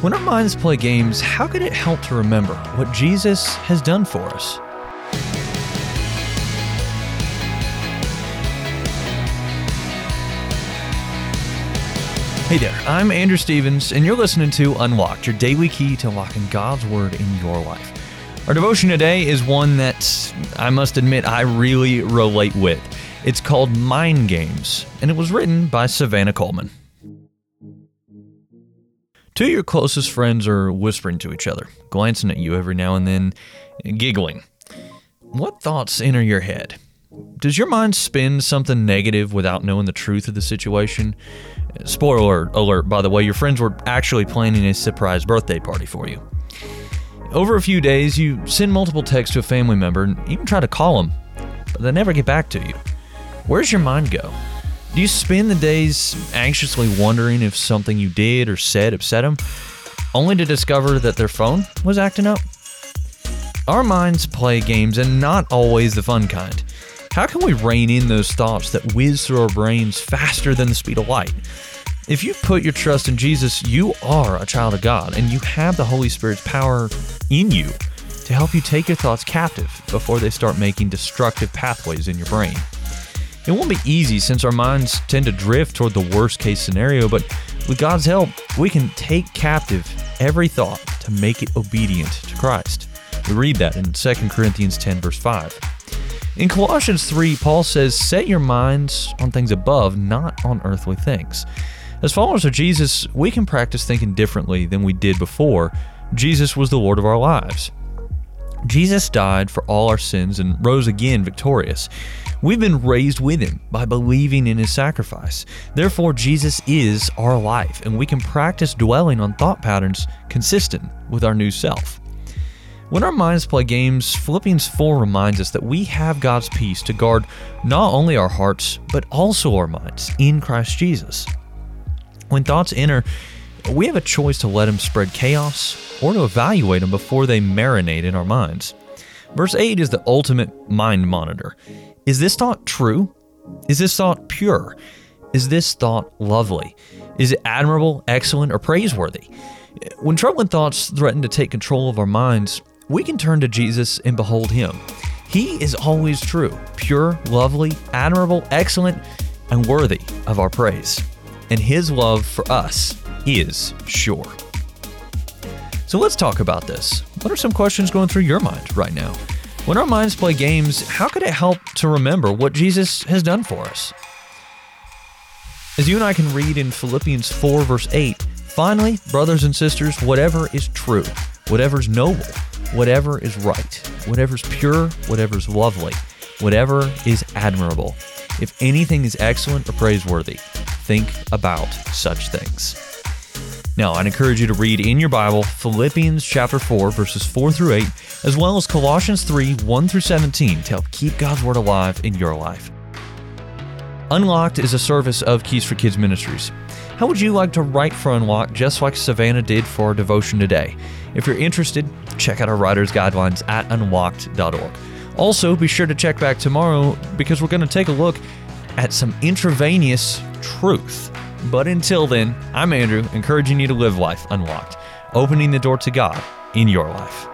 When our minds play games, how could it help to remember what Jesus has done for us? Hey there, I'm Andrew Stevens, and you're listening to Unlocked, your daily key to unlocking God's Word in your life. Our devotion today is one that I must admit I really relate with. It's called Mind Games, and it was written by Savannah Coleman. Two of your closest friends are whispering to each other, glancing at you every now and then, giggling. What thoughts enter your head? Does your mind spin something negative without knowing the truth of the situation? Spoiler alert, by the way, your friends were actually planning a surprise birthday party for you. Over a few days, you send multiple texts to a family member and even try to call them, but they never get back to you. Where's your mind go? Do you spend the days anxiously wondering if something you did or said upset them, only to discover that their phone was acting up? Our minds play games and not always the fun kind. How can we rein in those thoughts that whiz through our brains faster than the speed of light? If you put your trust in Jesus, you are a child of God and you have the Holy Spirit's power in you to help you take your thoughts captive before they start making destructive pathways in your brain. It won't be easy since our minds tend to drift toward the worst case scenario, but with God's help, we can take captive every thought to make it obedient to Christ. We read that in 2 Corinthians 10, verse 5. In Colossians 3, Paul says, Set your minds on things above, not on earthly things. As followers of Jesus, we can practice thinking differently than we did before. Jesus was the Lord of our lives. Jesus died for all our sins and rose again victorious. We've been raised with him by believing in his sacrifice. Therefore, Jesus is our life, and we can practice dwelling on thought patterns consistent with our new self. When our minds play games, Philippians 4 reminds us that we have God's peace to guard not only our hearts, but also our minds in Christ Jesus. When thoughts enter, we have a choice to let them spread chaos or to evaluate them before they marinate in our minds. Verse 8 is the ultimate mind monitor. Is this thought true? Is this thought pure? Is this thought lovely? Is it admirable, excellent, or praiseworthy? When troubling thoughts threaten to take control of our minds, we can turn to Jesus and behold Him. He is always true, pure, lovely, admirable, excellent, and worthy of our praise. And His love for us is sure. So let's talk about this. What are some questions going through your mind right now? When our minds play games, how could it help to remember what Jesus has done for us? As you and I can read in Philippians 4, verse 8, finally, brothers and sisters, whatever is true, whatever is noble, whatever is right, whatever's pure, whatever's lovely, whatever is admirable. If anything is excellent or praiseworthy, think about such things. Now, I'd encourage you to read in your Bible Philippians chapter 4, verses 4 through 8, as well as Colossians 3, 1 through 17 to help keep God's Word alive in your life. Unlocked is a service of Keys for Kids Ministries. How would you like to write for Unlocked just like Savannah did for our devotion today? If you're interested, check out our writer's guidelines at unlocked.org. Also, be sure to check back tomorrow because we're going to take a look at some intravenous truth. But until then, I'm Andrew, encouraging you to live life unlocked, opening the door to God in your life.